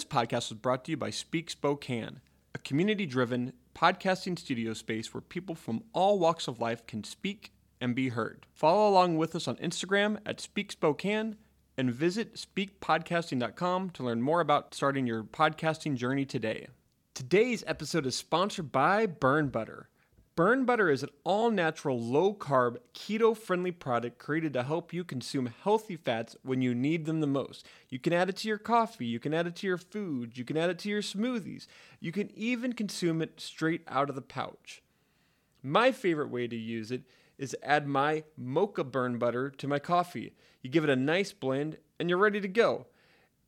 This podcast was brought to you by Speak Spokane, a community driven podcasting studio space where people from all walks of life can speak and be heard. Follow along with us on Instagram at Speak Spokane and visit speakpodcasting.com to learn more about starting your podcasting journey today. Today's episode is sponsored by Burn Butter. Burn Butter is an all natural, low carb, keto friendly product created to help you consume healthy fats when you need them the most. You can add it to your coffee, you can add it to your food, you can add it to your smoothies, you can even consume it straight out of the pouch. My favorite way to use it is add my mocha burn butter to my coffee. You give it a nice blend and you're ready to go.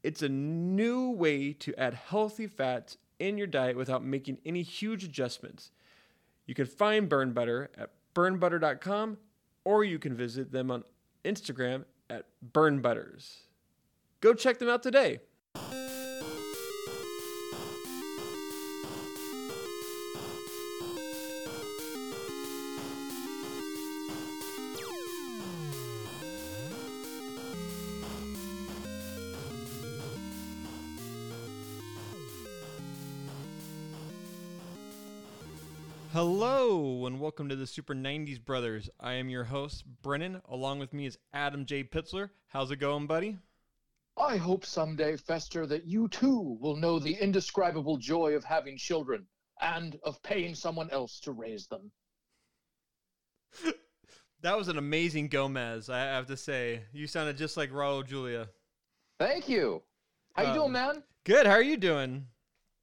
It's a new way to add healthy fats in your diet without making any huge adjustments. You can find Burn Butter at burnbutter.com or you can visit them on Instagram at burnbutters. Go check them out today. Hello and welcome to the Super 90s Brothers. I am your host, Brennan. Along with me is Adam J. Pitzler. How's it going, buddy? I hope someday, Fester, that you too will know the indescribable joy of having children and of paying someone else to raise them. that was an amazing Gomez, I have to say. You sounded just like Raul Julia. Thank you. How um, you doing, man? Good. How are you doing?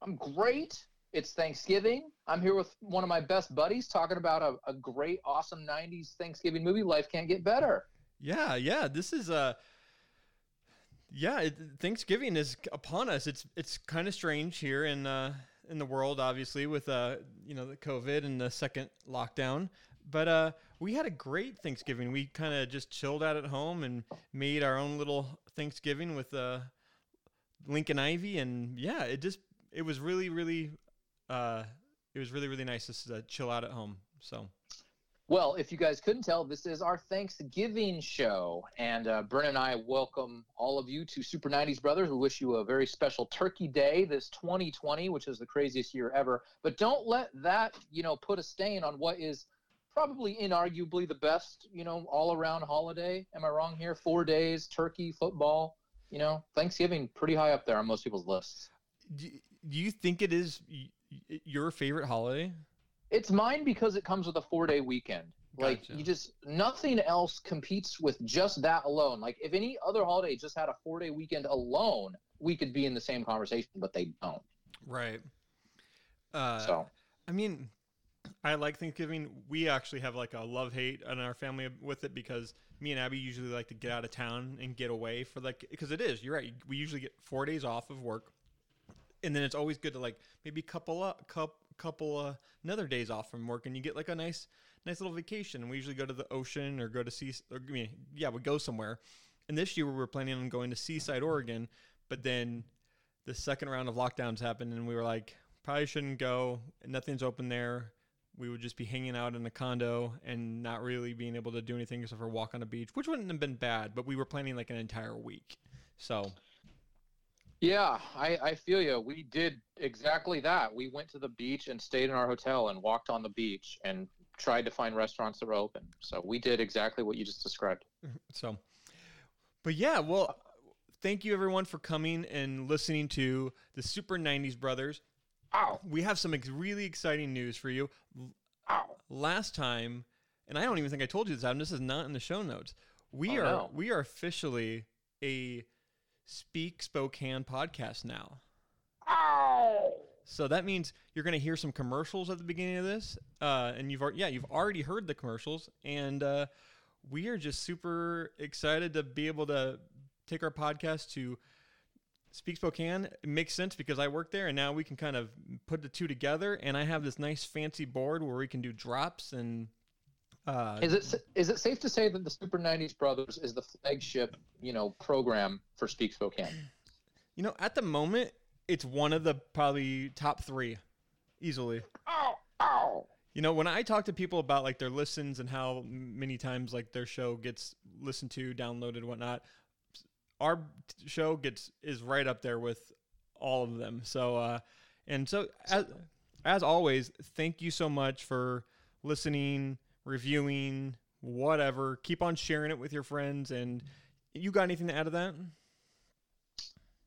I'm great. It's Thanksgiving. I'm here with one of my best buddies talking about a, a great, awesome 90s Thanksgiving movie. Life can't get better. Yeah, yeah. This is uh yeah, it, Thanksgiving is upon us. It's it's kind of strange here in uh in the world obviously with uh you know the COVID and the second lockdown. But uh we had a great Thanksgiving. We kind of just chilled out at home and made our own little Thanksgiving with uh Lincoln Ivy and yeah, it just it was really really uh, it was really really nice just to chill out at home. So. Well, if you guys couldn't tell, this is our Thanksgiving show, and uh, Brent and I welcome all of you to Super 90s Brothers. We wish you a very special Turkey Day this 2020, which is the craziest year ever. But don't let that, you know, put a stain on what is probably inarguably the best, you know, all around holiday. Am I wrong here? Four days, turkey, football, you know, Thanksgiving pretty high up there on most people's lists. Do you think it is your favorite holiday? It's mine because it comes with a four day weekend. Like gotcha. you just nothing else competes with just that alone. Like if any other holiday just had a four day weekend alone, we could be in the same conversation, but they don't. Right. Uh, so I mean, I like Thanksgiving. We actually have like a love hate in our family with it because me and Abby usually like to get out of town and get away for like because it is. You're right. We usually get four days off of work and then it's always good to like maybe couple up couple couple uh, another days off from work and you get like a nice nice little vacation. We usually go to the ocean or go to sea or, I mean, yeah we go somewhere. And this year we were planning on going to seaside oregon but then the second round of lockdowns happened and we were like probably shouldn't go. Nothing's open there. We would just be hanging out in a condo and not really being able to do anything except for walk on a beach which wouldn't have been bad but we were planning like an entire week. So yeah, I, I feel you. We did exactly that. We went to the beach and stayed in our hotel and walked on the beach and tried to find restaurants that were open. So we did exactly what you just described. Mm-hmm. So, but yeah, well, thank you everyone for coming and listening to the Super 90s Brothers. Ow. We have some ex- really exciting news for you. Ow. Last time, and I don't even think I told you this, Adam, this is not in the show notes. We oh, are no. we are officially a Speak Spokane podcast now. Ow! So that means you're going to hear some commercials at the beginning of this, uh, and you've yeah you've already heard the commercials, and uh, we are just super excited to be able to take our podcast to Speak Spokane. It makes sense because I work there, and now we can kind of put the two together. And I have this nice fancy board where we can do drops and uh, is it is it safe to say that the Super 90s Brothers is the flagship, you know, program for Speak Spokane? You know, at the moment, it's one of the probably top three, easily. You know, when I talk to people about like their listens and how many times like their show gets listened to, downloaded, whatnot, our show gets is right up there with all of them. So, uh, and so as as always, thank you so much for listening, reviewing, whatever. Keep on sharing it with your friends. And you got anything to add to that?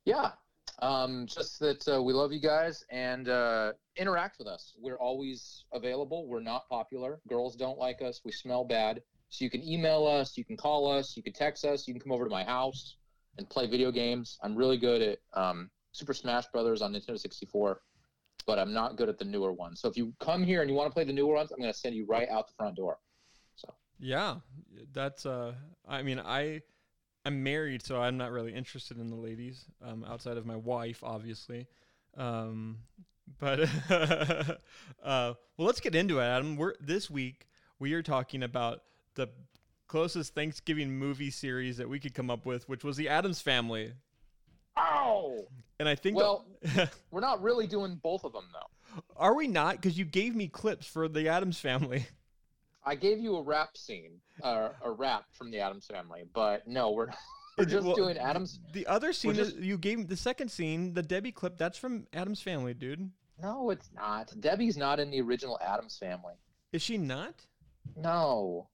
Yeah, um, just that uh, we love you guys and uh, interact with us. We're always available. We're not popular. Girls don't like us. We smell bad. So you can email us, you can call us, you can text us, you can come over to my house and play video games. I'm really good at um, Super Smash Brothers on Nintendo 64, but I'm not good at the newer ones. So if you come here and you want to play the newer ones, I'm going to send you right out the front door. So yeah, that's. Uh, I mean, I I'm married, so I'm not really interested in the ladies um, outside of my wife, obviously. Um, but uh, well, let's get into it, Adam. We're this week we are talking about the closest Thanksgiving movie series that we could come up with, which was the Addams Family. Oh, and I think well, we're not really doing both of them though. Are we not? Because you gave me clips for the Addams Family. I gave you a rap scene, uh, a rap from the Addams Family, but no, we're. We're just well, doing Addams. The other scene just, you gave the second scene, the Debbie clip. That's from Addams Family, dude. No, it's not. Debbie's not in the original Addams Family. Is she not? No.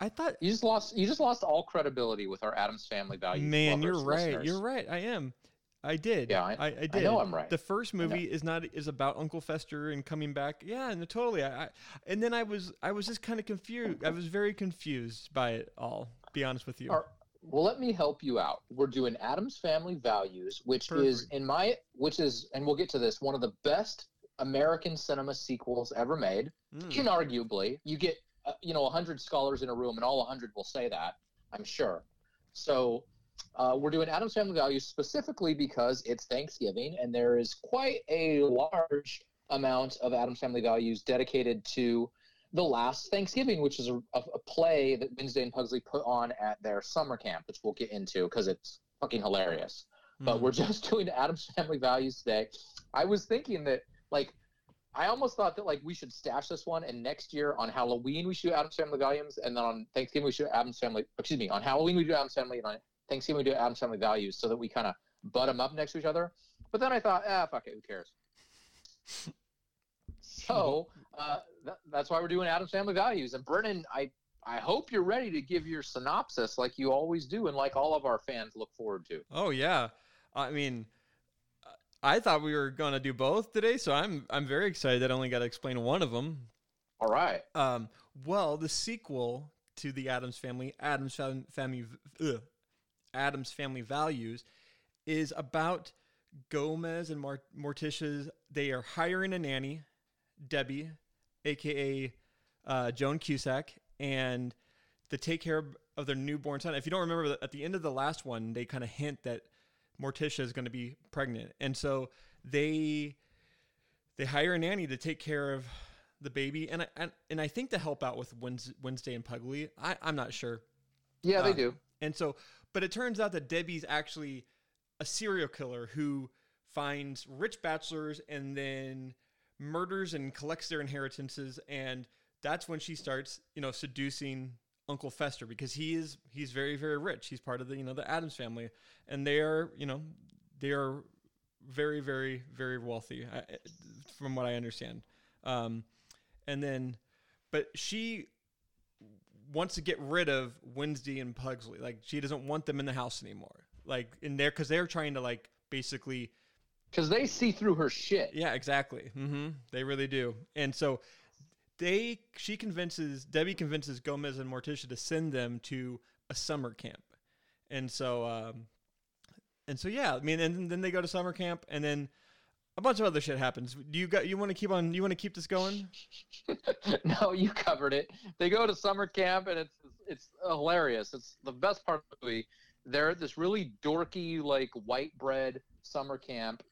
I thought you just lost. You just lost all credibility with our Addams Family values. Man, you're right. Listeners. You're right. I am. I did. Yeah, I, I, I did. I know I'm right. The first movie is not is about Uncle Fester and coming back. Yeah, and totally. I, I and then I was I was just kind of confused. I was very confused by it all. Be honest with you. well, let me help you out. We're doing Addams Family Values, which Perfect. is in my which is, and we'll get to this, one of the best American cinema sequels ever made. Mm. Inarguably, you get uh, you know 100 scholars in a room and all 100 will say that i'm sure so uh, we're doing Addams Family Values specifically because it's Thanksgiving and there is quite a large amount of Addams Family Values dedicated to the last Thanksgiving, which is a, a play that Wednesday and Pugsley put on at their summer camp, which we'll get into because it's fucking hilarious. Mm. But hmm. we're just doing Addams Family Values today. I was thinking that like I almost thought that like we should stash this one, and next year on Halloween we should do Addams Family Values, and then on Thanksgiving we should do Addams Family. Excuse me, on Halloween we do Addams Family, and on Thanksgiving we do Addams Family Values, so that we kind of butt them up next to each other. But then I thought, ah, fuck it, who cares? so uh, th- that's why we're doing Addams Family Values. And Brennan, I I hope you're ready to give your synopsis like you always do, and like all of our fans look forward to. Oh yeah, I mean I thought we were gonna do both today, so I'm I'm very excited that I only got to explain one of them. All right. Um, well, the sequel to the Addams Family, Addams fam- Family, ugh, Addams Family Values, is about Gomez and Mart- Morticia. They are hiring a nanny, Debbie, aka uh, Joan Cusack, and to take care of their newborn son. If you don't remember, at the end of the last one, they kind of hint that Morticia is going to be pregnant, and so they they hire a nanny to take care of the baby, and I, and, and I think to help out with Wednesday and Pugly. I, I'm not sure. Yeah, they uh, do. And so, but it turns out that Debbie's actually a serial killer who finds rich bachelors and then murders and collects their inheritances and that's when she starts you know seducing Uncle Fester because he is he's very very rich. He's part of the you know the Addams family, and they are you know they are very very very wealthy from what I understand. Um, and then, but she wants to get rid of Wednesday and Pugsley. Like she doesn't want them in the house anymore. Like in there because they're trying to like basically because they see through her shit. Yeah, exactly. Mm-hmm. They really do. And so they she convinces Debbie convinces Gomez and Morticia to send them to a summer camp, and so um, and so yeah, I mean, and then they go to summer camp, and then a bunch of other shit happens. Do you got you want to keep on? You want to keep this going? no, you covered it. They go to summer camp, and it's it's hilarious. It's the best part of the movie. They're at this really dorky, like white bread summer camp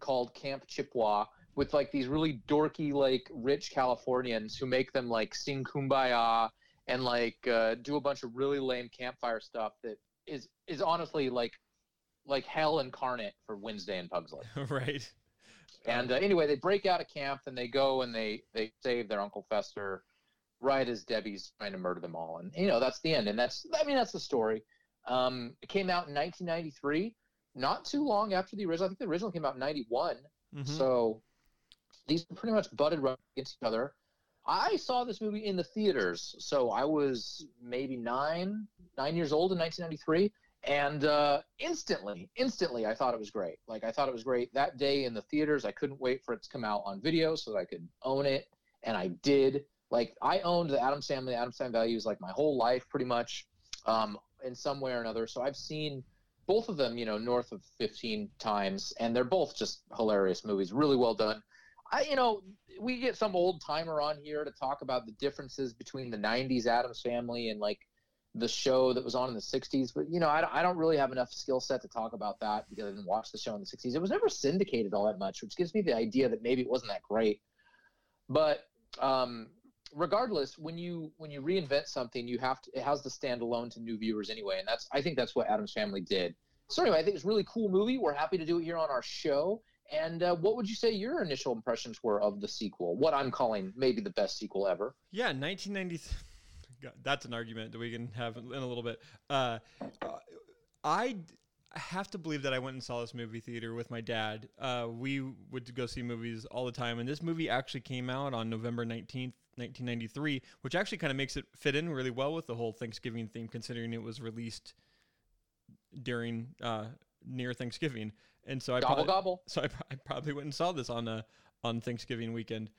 called Camp Chippewa with like these really dorky like rich Californians who make them like sing kumbaya and like uh, do a bunch of really lame campfire stuff that is is honestly like like hell incarnate for Wednesday and Pugsley. right. And uh, anyway, they break out of camp and they go and they they save their Uncle Fester right as Debbie's trying to murder them all. And you know that's the end. And that's I mean that's the story. Um, it came out in 1993. not too long after the original. I think the original came out in 91. Mhm. So these pretty much butted right against each other. I saw this movie in the theaters, so I was maybe nine, nine years old in 1993, and uh, instantly, instantly, I thought it was great. Like I thought it was great that day in the theaters. I couldn't wait for it to come out on video so that I could own it, and I did. Like I owned the Addams Family, Adam Family Values, like my whole life, pretty much, um, in some way or another. So I've seen both of them, you know, north of 15 times, and they're both just hilarious movies, really well done. I, you know, we get some old timer on here to talk about the differences between the 90s Addams Family and like the show that was on in the 60s. But, you know, I, don't- I don't really have enough skill set to talk about that because I didn't watch the show in the 60s. It was never syndicated all that much, which gives me the idea that maybe it wasn't that great. But um, regardless, when you when you reinvent something, you have to it has to stand alone to new viewers anyway, and that's I think that's what Addams Family did. So anyway, I think it's a really cool movie. We're happy to do it here on our show. And uh, what would you say your initial impressions were of the sequel? What I'm calling maybe the best sequel ever. Yeah, 1993. God, that's an argument that we can have in a little bit. Uh, I have to believe that I went and saw this movie theater with my dad. Uh, we would go see movies all the time, and this movie actually came out on November 19th, 1993, which actually kind of makes it fit in really well with the whole Thanksgiving theme, considering it was released during uh, near Thanksgiving. And so I Gobble probably, gobble. so I, I probably went and saw this on uh, on Thanksgiving weekend.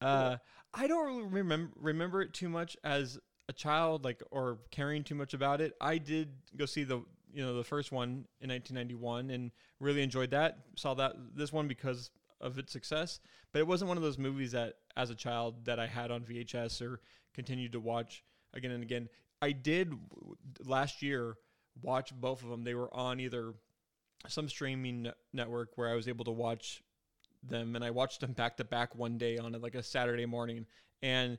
Uh, I don't really remember remember it too much as a child, like or caring too much about it. I did go see the you know the first one in 1991 and really enjoyed that. Saw that this one because of its success, but it wasn't one of those movies that as a child that I had on VHS or continued to watch again and again. I did last year watch both of them. They were on either some streaming network where I was able to watch them, and I watched them back to back one day on a, like a Saturday morning, and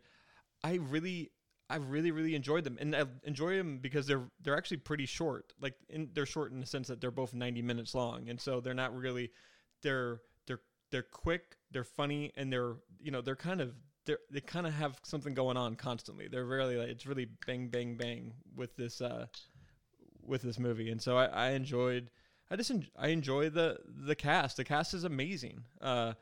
I really. I really, really enjoyed them, and I enjoy them because they're they're actually pretty short. Like, in, they're short in the sense that they're both ninety minutes long, and so they're not really they're they're they're quick, they're funny, and they're you know they're kind of they're, they kind of have something going on constantly. They're really like it's really bang bang bang with this uh with this movie, and so I, I enjoyed. I just en- I enjoy the the cast. The cast is amazing. Uh,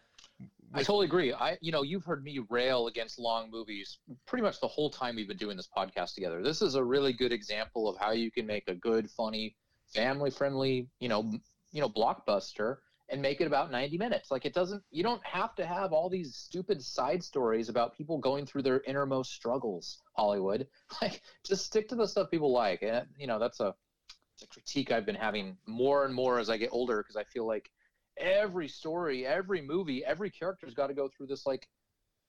I totally agree. I, you know, you've heard me rail against long movies pretty much the whole time we've been doing this podcast together. This is a really good example of how you can make a good, funny, family-friendly, you know, you know, blockbuster and make it about 90 minutes. Like it doesn't you don't have to have all these stupid side stories about people going through their innermost struggles, Hollywood. Like just stick to the stuff people like. And you know, that's a it's a critique I've been having more and more as I get older because I feel like every story, every movie, every character's got to go through this like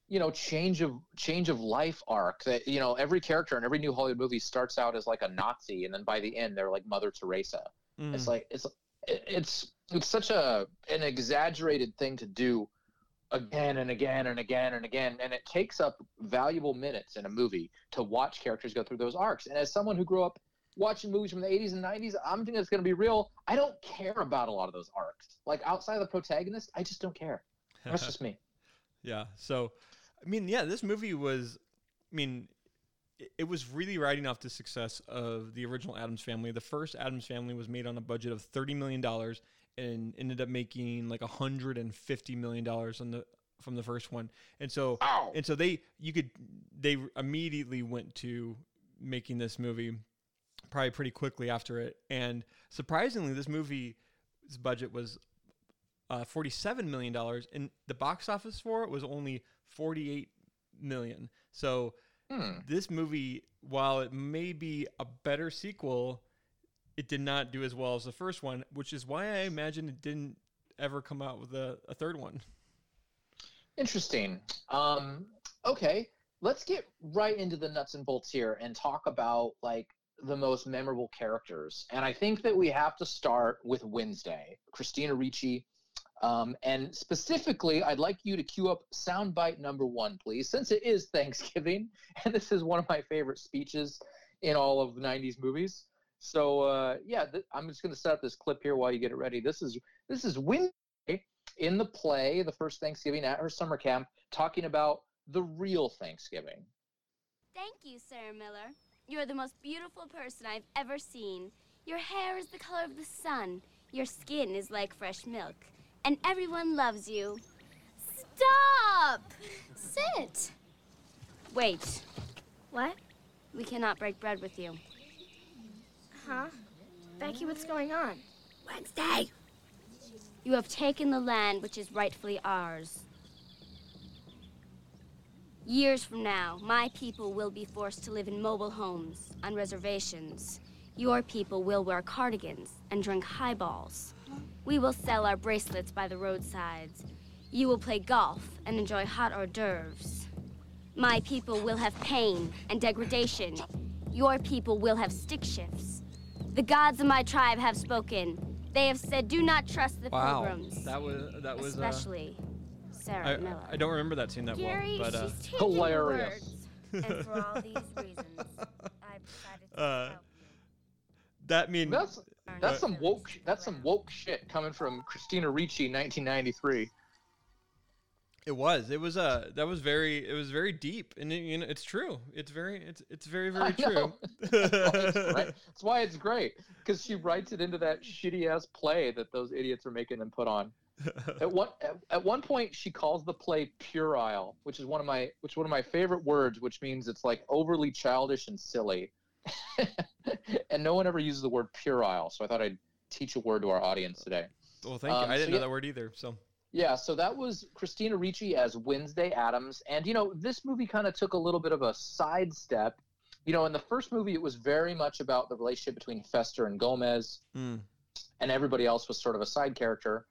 you know change of change of life arc that you know every character in every new Hollywood movie starts out as like a Nazi and then by the end they're like Mother Teresa. mm, It's like it's it's it's such a an exaggerated thing to do again and again and again and again and it takes up valuable minutes in a movie to watch characters go through those arcs. And as someone who grew up watching movies from the 80s and 90s, I'm thinking it's going to be real. I don't care about a lot of those arcs. Like outside of the protagonist, I just don't care. That's just me. yeah. So, I mean, yeah, this movie was. I mean, it, was really riding off the success of the original Addams Family. The first Addams Family was made on a budget of thirty million dollars and ended up making like hundred and fifty million dollars on the from the first one. And so, Ow. and so they you could they immediately went to making this movie probably pretty quickly after it and surprisingly this movie's budget was uh, 47 million dollars and the box office for it was only 48 million so Hmm. this movie while it may be a better sequel it did not do as well as the first one which is why i imagine it didn't ever come out with a, a third one Interesting. Um, okay, let's get right into the nuts and bolts here and talk about like the most memorable characters. And I think that we have to start with Wednesday, Christina Ricci. Um, and specifically, I'd like you to cue up soundbite number one, please, since it is Thanksgiving, and this is one of my favorite speeches in all of the '90s movies. So, uh, yeah, th- I'm just going to set up this clip here while you get it ready. This is this is Wednesday in the play, the first Thanksgiving at her summer camp, talking about the real Thanksgiving. Thank you, Sarah Miller. You're the most beautiful person I've ever seen. Your hair is the color of the sun. Your skin is like fresh milk, and everyone loves you. Stop! Sit. Wait. What? We cannot break bread with you. Huh? Becky, what's going on? Wednesday! You have taken the land which is rightfully ours. Years from now, my people will be forced to live in mobile homes, on reservations. Your people will wear cardigans and drink highballs. We will sell our bracelets by the roadsides. You will play golf and enjoy hot hors d'oeuvres. My people will have pain and degradation. Your people will have stick shifts. The gods of my tribe have spoken. They have said, "Do not trust the Wow, pilgrims." that was that was. Uh, especially Sarah I, Miller. I don't remember that scene that Gary, well, but uh, she's Hilarious. words. and for all these reasons, I've decided to Uh, help that mean That's that's some woke that's some woke shit coming from Christina Ricci, 1993. it was it was uh that was very it was very deep and it, you know it's true it's very it's it's very very I true. That's why it's great. That's why it's great because she writes it into that shitty ass play that those idiots are making them put on. At one at, at one point, she calls the play puerile, which is one of my which is one of my favorite words, which means it's like overly childish and silly. and no one ever uses the word puerile, so I thought I'd teach a word to our audience today. well, thank Um, you. I didn't know yeah- that word either. So Yeah, so that was Christina Ricci as Wednesday Addams. And, you know, this movie kind of took a little bit of a sidestep. You know, in the first movie, it was very much about the relationship between Fester and Gomez, mm, and everybody else was sort of a side character.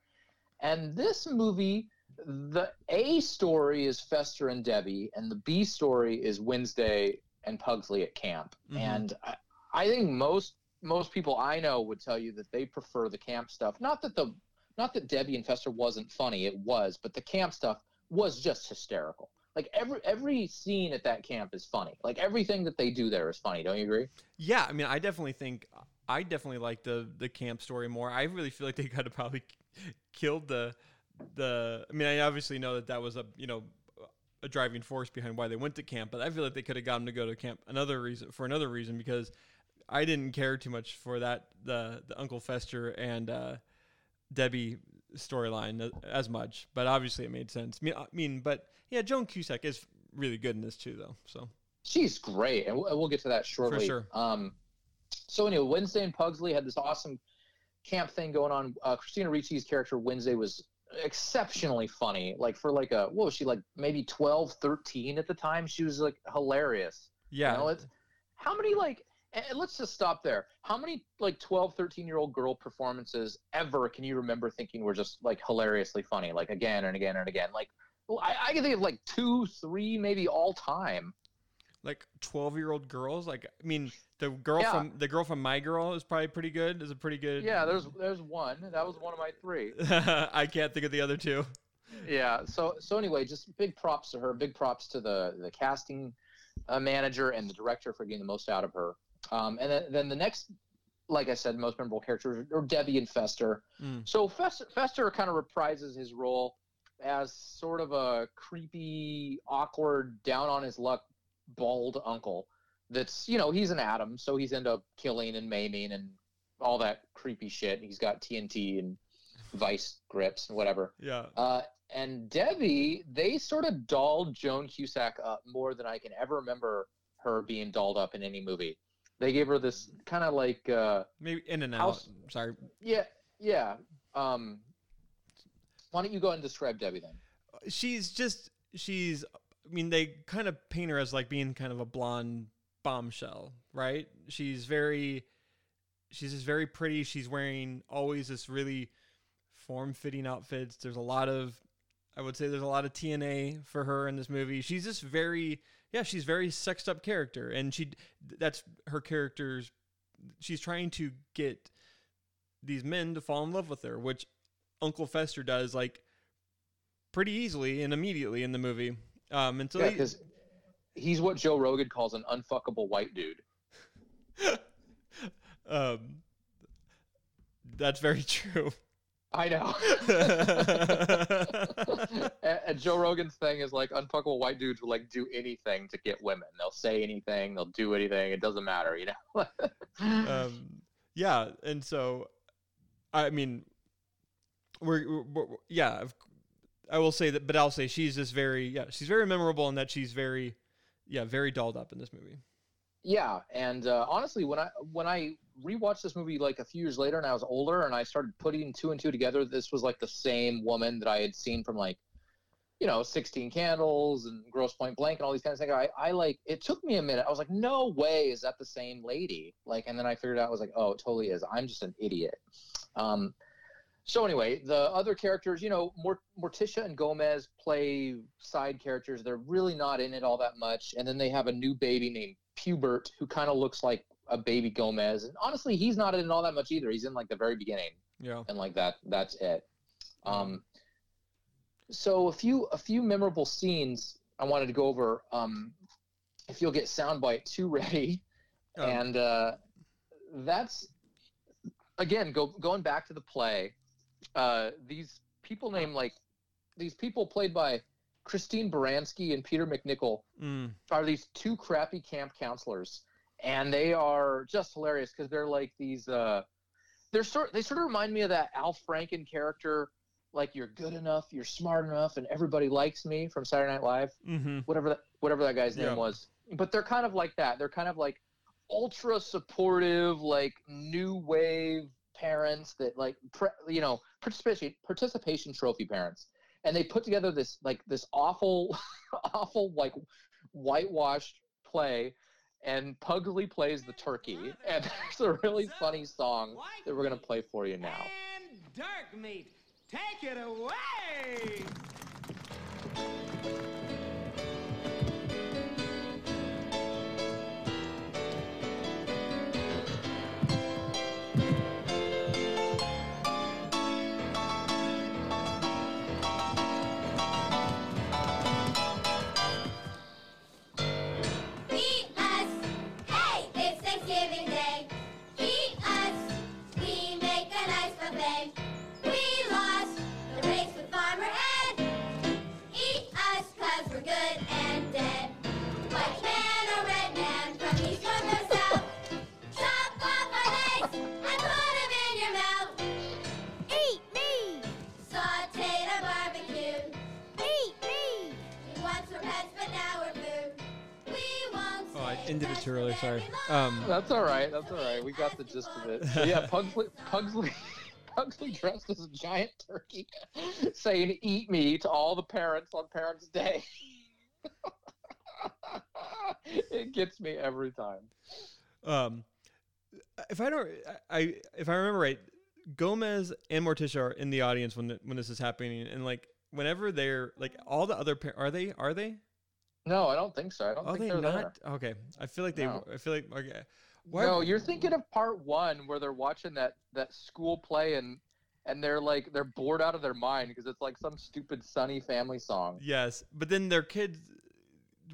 And this movie, the A story is Fester and Debbie, and the B story is Wednesday and Pugsley at camp. Mhm. And I, I think most most people I know would tell you that they prefer the camp stuff. Not that the not that Debbie and Fester wasn't funny, it was, but the camp stuff was just hysterical. Like every every scene at that camp is funny. Like everything that they do there is funny. Don't you agree? yeah, I mean, I definitely think I definitely like the the camp story more. I really feel like they could have probably killed the the. I mean, I obviously know that that was a you know a driving force behind why they went to camp, but I feel like they could have gotten to go to camp another reason for another reason because I didn't care too much for that the the Uncle Fester and uh, Debbie storyline as much, but obviously it made sense. I mean, I mean, but yeah, Joan Cusack is really good in this too, though. So She's great, and we'll, we'll get to that shortly. sure. Um, so anyway, Wednesday and Pugsley had this awesome camp thing going on. Uh, Christina Ricci's character Wednesday was exceptionally funny. Like for like a what was she like maybe 12, 13 at the time? She was like hilarious. yeah, You know, it's, how many like and let's just stop there. How many like 12, 13 year old girl performances ever can you remember thinking were just like hilariously funny, like again and again and again? Like I, I can think of like two, three, maybe all time. Like twelve year old girls. Like I mean, the girl Yeah. from the girl from My Girl is probably pretty good. Is a pretty good. Yeah, there's there's one. That was one of my three. I can't think of the other two. Yeah. So so anyway, just big props to her. Big props to the the casting uh, manager and the director for getting the most out of her. Um, and then, then the next, like I said, most memorable characters are Debbie and Fester. Mm. So Fester, Fester kind of reprises his role as sort of a creepy, awkward, down on his luck, bald uncle. That's you know he's an atom, so he's into killing and maiming and all that creepy shit. He's got TNT and vice grips and whatever. Yeah. Uh, and Debbie, they sort of dolled Joan Cusack up more than I can ever remember her being dolled up in any movie. They gave her this kind of like, uh, Maybe in and out. House- Sorry. yeah, yeah. Um, why don't you go and describe Debbie then? She's just she's. I mean, they kind of paint her as like being kind of a blonde bombshell, right? She's very. She's just very pretty. She's wearing always this really form-fitting outfits. There's a lot of I would say there's a lot of TNA for her in this movie. She's just very, yeah, she's very sexed up character, and she that's her character's. She's trying to get these men to fall in love with her, which Uncle Fester does like pretty easily and immediately in the movie. Um, so Yeah, they- because he's what Joe Rogan calls an unfuckable white dude. um, that's very true. I know. and, and Joe Rogan's thing is like unfuckable white dudes will like do anything to get women. They'll say anything, they'll do anything. It doesn't matter, you know. um, yeah, and so I mean, we're, we're, we're- yeah. I will say that, but I'll say she's just very yeah. She's very memorable in that she's very yeah very dolled up in this movie. Yeah, and uh, honestly, when I when I rewatched this movie like a few years later, and I was older, and I started putting two and two together, this was like the same woman that I had seen from like, you know, Sixteen Candles and Grosse Pointe Blank and all these kinds of things. I, I like it took me a minute. I was like, no way, is that the same lady? Like, and then I figured out, I was like, oh, it totally is. I'm just an idiot. Um, so anyway, the other characters, you know, Mort- Morticia and Gomez play side characters. They're really not in it all that much. And then they have a new baby named Pubert who kind of looks like a baby Gomez. And honestly, he's not in it all that much either. He's in like the very beginning Yeah. and like that that's it. Um, so a few a few memorable scenes I wanted to go over. Um, if you'll get soundbite two ready, Um, and uh, that's again go going back to the play. Uh, these people named like these people played by Christine Baranski and Peter MacNicol mm, are these two crappy camp counselors, and they are just hilarious because they're like these. Uh, they're sort. They sort of remind me of that Al Franken character, like you're good enough, you're smart enough, and everybody likes me from Saturday Night Live. hmm Whatever that whatever that guy's Yeah. name was. But they're kind of like that. They're kind of like ultra supportive, like new wave parents that like pre, you know participation participation trophy parents. And they put together this like this awful awful like whitewashed play and pugsley plays the turkey. And there's a really funny song that we're going to play for you now. And dark meat, take it away! Sorry. Um, that's all right that's all right. We got the gist of it. But yeah pugsley pugsley pugsley dressed as a giant turkey saying eat me to all the parents on parents day. It gets me every time. Um, if I don't, I if I remember right, Gomez and Morticia are in the audience when the, when this is happening, and like whenever they're like all the other par- are they are they No, I don't think so. I don't are think they they're not okay? I feel like they. No. I feel like okay. there. No, you're thinking of part one where they're watching that that school play and and they're like they're bored out of their mind because it's like some stupid sunny family song. Yes, but then their kids.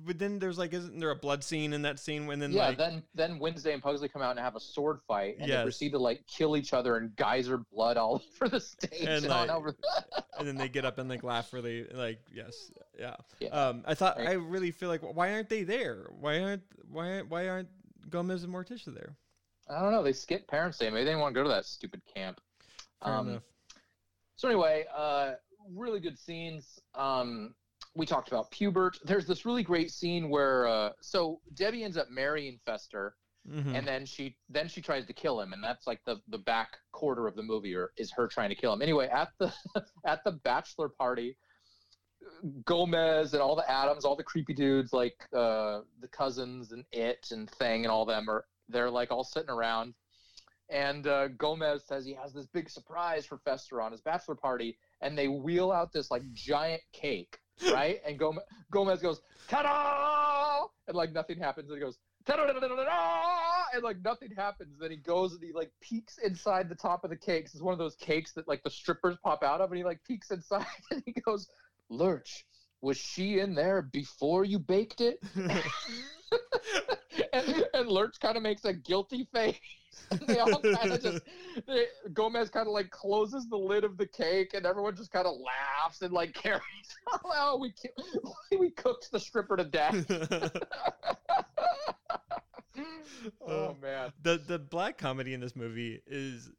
But then there's like, isn't there a blood scene in that scene when then yeah, like then then Wednesday and Pugsley come out and have a sword fight and Yes. they proceed to like kill each other and geyser blood all over the stage And, and, like, over. and then they get up and like laugh really like yes yeah. Yeah. Um, I thought Right. I really feel like why aren't they there? Why aren't why why aren't Gomez and Morticia there? I don't know. They skipped Parents' Day. Maybe they didn't want to go to that stupid camp. Fair Um, enough. So anyway, uh, really good scenes. Um, we talked about Pubert. There's this really great scene where uh, so Debbie ends up marrying Fester, Mhm. and then she then she tries to kill him, and that's like the the back quarter of the movie, or is her trying to kill him. Anyway, at the at the bachelor party, Gomez and all the Addams, all the creepy dudes like uh, the cousins and it and Thing and all them are they're like all sitting around. And uh, Gomez says he has this big surprise for Fester on his bachelor party, and they wheel out this like giant cake, right? and Gomez, Gomez goes, "Ta-da!" and like nothing happens. And he goes, "Ta-da-da-da-da-da!" and like nothing happens. Then he goes and he like peeks inside the top of the cakes. It's one of those cakes that like the strippers pop out of, and he like peeks inside and he goes, "Lurch, was she in there before you baked it?" and, and Lurch kind of makes a guilty face. They all kind of just they, Gomez kind of like closes the lid of the cake, and everyone just kind of laughs and like carries. oh, we we cooked the stripper to death. Oh, oh man, the the black comedy in this movie is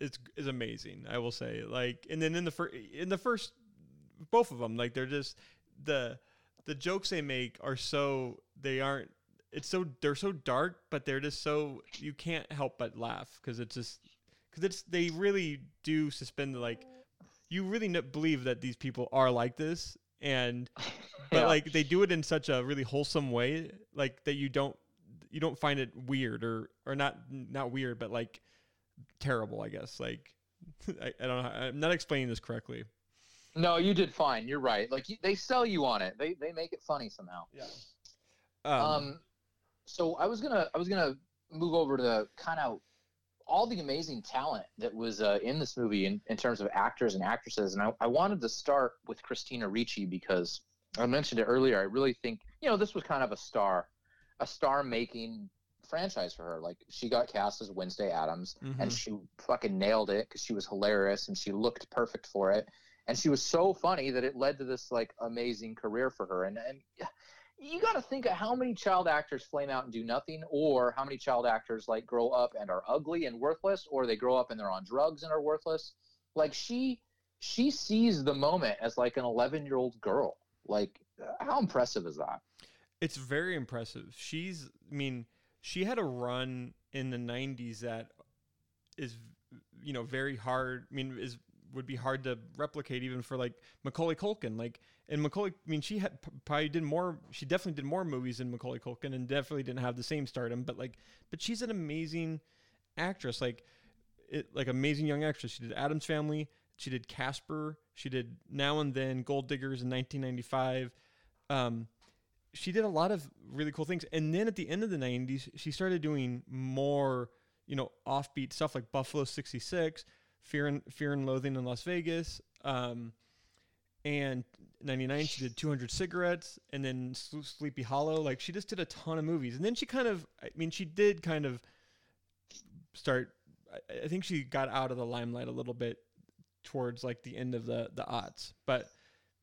is is amazing. I will say, like, and then in the first in the first, both of them, like they're just the the jokes they make are so they aren't. It's so they're so dark, but they're just so you can't help but laugh because it's just because it's they really do suspend the like you really n- believe that these people are like this and but Yeah. like they do it in such a really wholesome way like that you don't you don't find it weird or or not not weird but like terrible i guess like I, I don't know i'm not explaining this correctly No, you did fine. You're right. Like you- they sell you on it. They they make it funny somehow. yeah Um, so I was gonna I was gonna move over to kind of all the amazing talent that was uh, in this movie in, in terms of actors and actresses, and I, I wanted to start with Christina Ricci because I mentioned it earlier. I really think you know this was kind of a star, a star-making franchise for her. Like she got cast as Wednesday Addams, and Mhm. she fucking nailed it because she was hilarious and she looked perfect for it, and she was so funny that it led to this like amazing career for her. And and you got to think of how many child actors flame out and do nothing, or how many child actors like grow up and are ugly and worthless, or they grow up and they're on drugs and are worthless. Like she, she sees the moment as like an 11 year old girl. Like, how impressive is that? it's very impressive she's i mean she had a run in the 90s that is you know very hard i mean is would be hard to replicate even for like Macaulay Culkin. Like and Macaulay I mean she had probably did more she definitely did more movies than Macaulay Culkin and definitely didn't have the same stardom but like but she's an amazing actress. Like it like amazing young actress. She did Addams Family. She did Casper. She did Now and Then Gold Diggers in 1995 um she did a lot of really cool things. And then at the end of the 90s, she started doing more, you know, offbeat stuff like Buffalo 66, Fear and Fear and Loathing in Las Vegas. Um, and 99 she did 200 cigarettes and then Sleepy Hollow. Like she just did a ton of movies. And then she kind of I mean she did kind of start I, I think she got out of the limelight a little bit towards like the end of the the aughts. But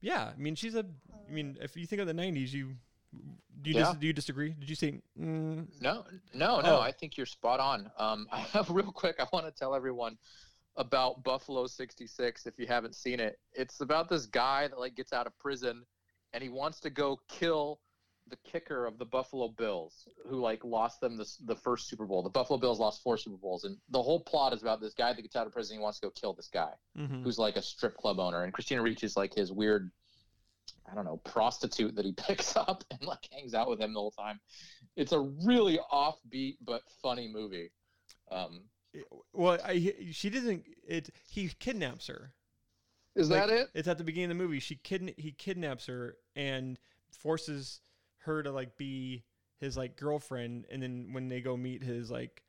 yeah, I mean she's a I mean if you think of the 90s you do you, Yeah. dis- do you disagree? Did you say mm, No, no, no. Oh. I think you're spot on. Um, I real quick. I want to tell everyone about Buffalo '66. If you haven't seen it, it's about this guy that like gets out of prison, and he wants to go kill the kicker of the Buffalo Bills, who like lost them the the first Super Bowl. The Buffalo Bills lost four Super Bowls, and the whole plot is about this guy that gets out of prison. He wants to go kill this guy mhm. who's like a strip club owner, and Christina Ricci is like his weird, I don't know, prostitute that he picks up and like hangs out with him the whole time. It's a really offbeat but funny movie. Um, well I she doesn't it he kidnaps her. is Like, that it? It's at the beginning of the movie. She kidna- he kidnaps her and forces her to like be his like girlfriend, and then when they go meet his like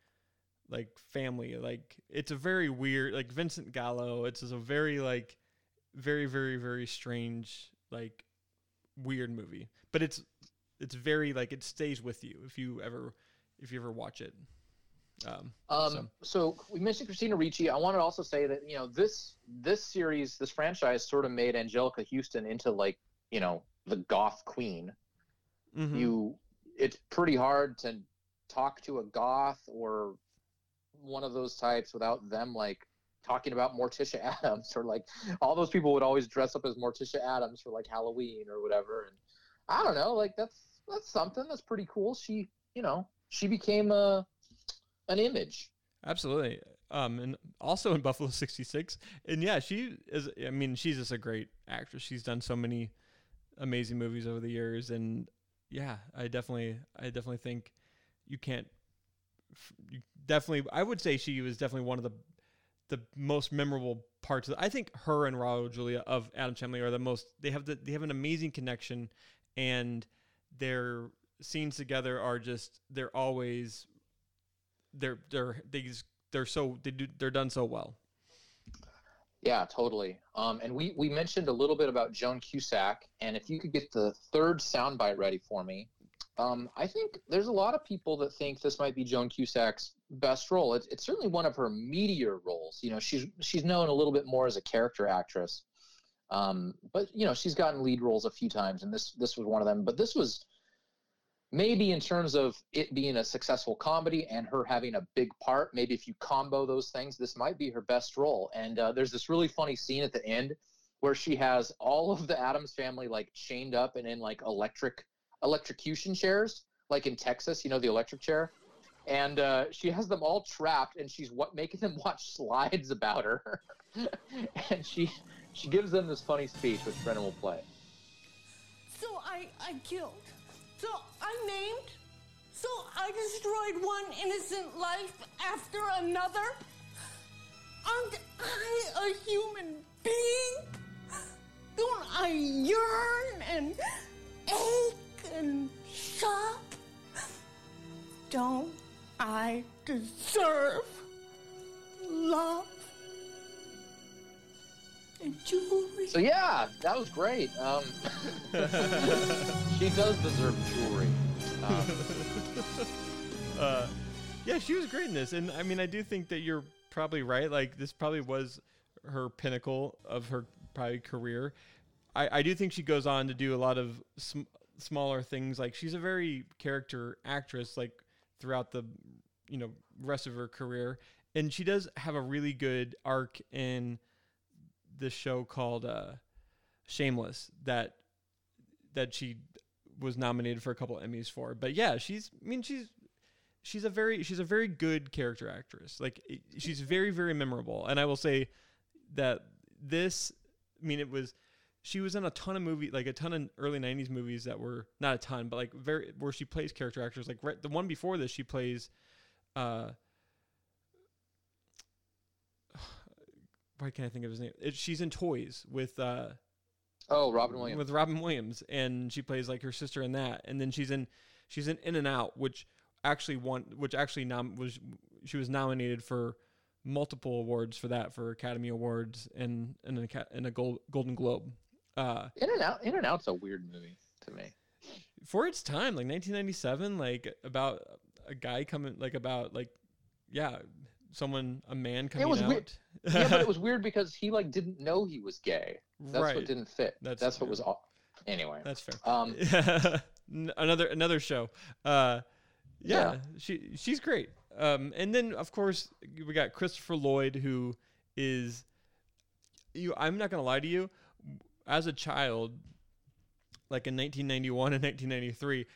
like family, like it's a very weird like Vincent Gallo. It's just a very like very very very strange like weird movie, but it's it's very like it stays with you if you ever if you ever watch it. Um, Um, so- so. we mentioned Christina Ricci. I want to also say that you know this this series, this franchise, sort of made Anjelica Huston into like you know the goth queen. mhm. you it's pretty hard to talk to a goth or one of those types without them like talking about Morticia Addams or like all those people would always dress up as Morticia Addams for like Halloween or whatever and I don't know like that's that's something that's pretty cool she you know she became a an image Absolutely. Um, and also in Buffalo 66. And yeah, she is, I mean, she's just a great actress. She's done so many amazing movies over the years. And yeah, I definitely, I definitely think you can't, you definitely, I would say she was definitely one of the, the most memorable parts of, I think her and Raul Julia of Adam Family are the most, they have the, they have an amazing connection and their scenes together are just, they're always they're they're they just, they're so they do they're done so well. Yeah, totally. Um, and we we mentioned a little bit about Joan Cusack, and if you could get the third soundbite ready for me, um, I think there's a lot of people that think this might be Joan Cusack's best role. It's, it's certainly one of her meteor roles. You know, she's she's known a little bit more as a character actress, um, but you know she's gotten lead roles a few times, and this this was one of them. But this was maybe in terms of it being a successful comedy and her having a big part, maybe if you combo those things, this might be her best role. And uh, there's this really funny scene at the end where she has all of the Addams family like chained up and in like electric electrocution chairs, like in Texas, you know, the electric chair. And uh, she has them all trapped, and she's what making them watch slides about her. and she she gives them this funny speech, which Brennan will play. So I, I killed. So I maimed. So I destroyed one innocent life after another. Aren't I a human being? Don't I yearn and ache and shock? Don't I deserve love jewelry? So yeah, that was great. Um, she does deserve jewelry. Um, uh, yeah, she was great in this, and I mean, I do think that you're probably right. Like, this probably was her pinnacle of her probably career. I, I do think she goes on to do a lot of sm- smaller things. Like, she's a very character actress. Like throughout the you know rest of her career, and she does have a really good arc in this show called uh, Shameless that that she was nominated for a couple Emmys for. But yeah, she's I mean she's she's a very she's a very good character actress. Like she's very very memorable. And I will say that this I mean it was she was in a ton of movie like a ton of early 90s movies that were not a ton but like very where she plays character actors like right, the one before this she plays uh why can't I think of his name? It, she's in Toys with uh oh, Robin Williams. with Robin Williams, and she plays like her sister in that. And then she's in she's in In and Out, which actually won, which actually nom- was she was nominated for multiple awards for that for Academy Awards and and an Aca- and a Gold, Golden Globe. Uh, In and Out. In and Out's a weird movie to me. for its time, like 1997, like about a guy coming, like about like yeah, someone a man coming it was out. weird. yeah, but it was weird because he like didn't know he was gay. That's Right. what didn't fit. That's That's, what was all. Anyway, That's fair. um, another another show. Uh, yeah, Yeah. she she's great. Um, and then of course we got Christopher Lloyd, who is you. I'm not gonna lie to you. As a child, like in 1991 and 1993,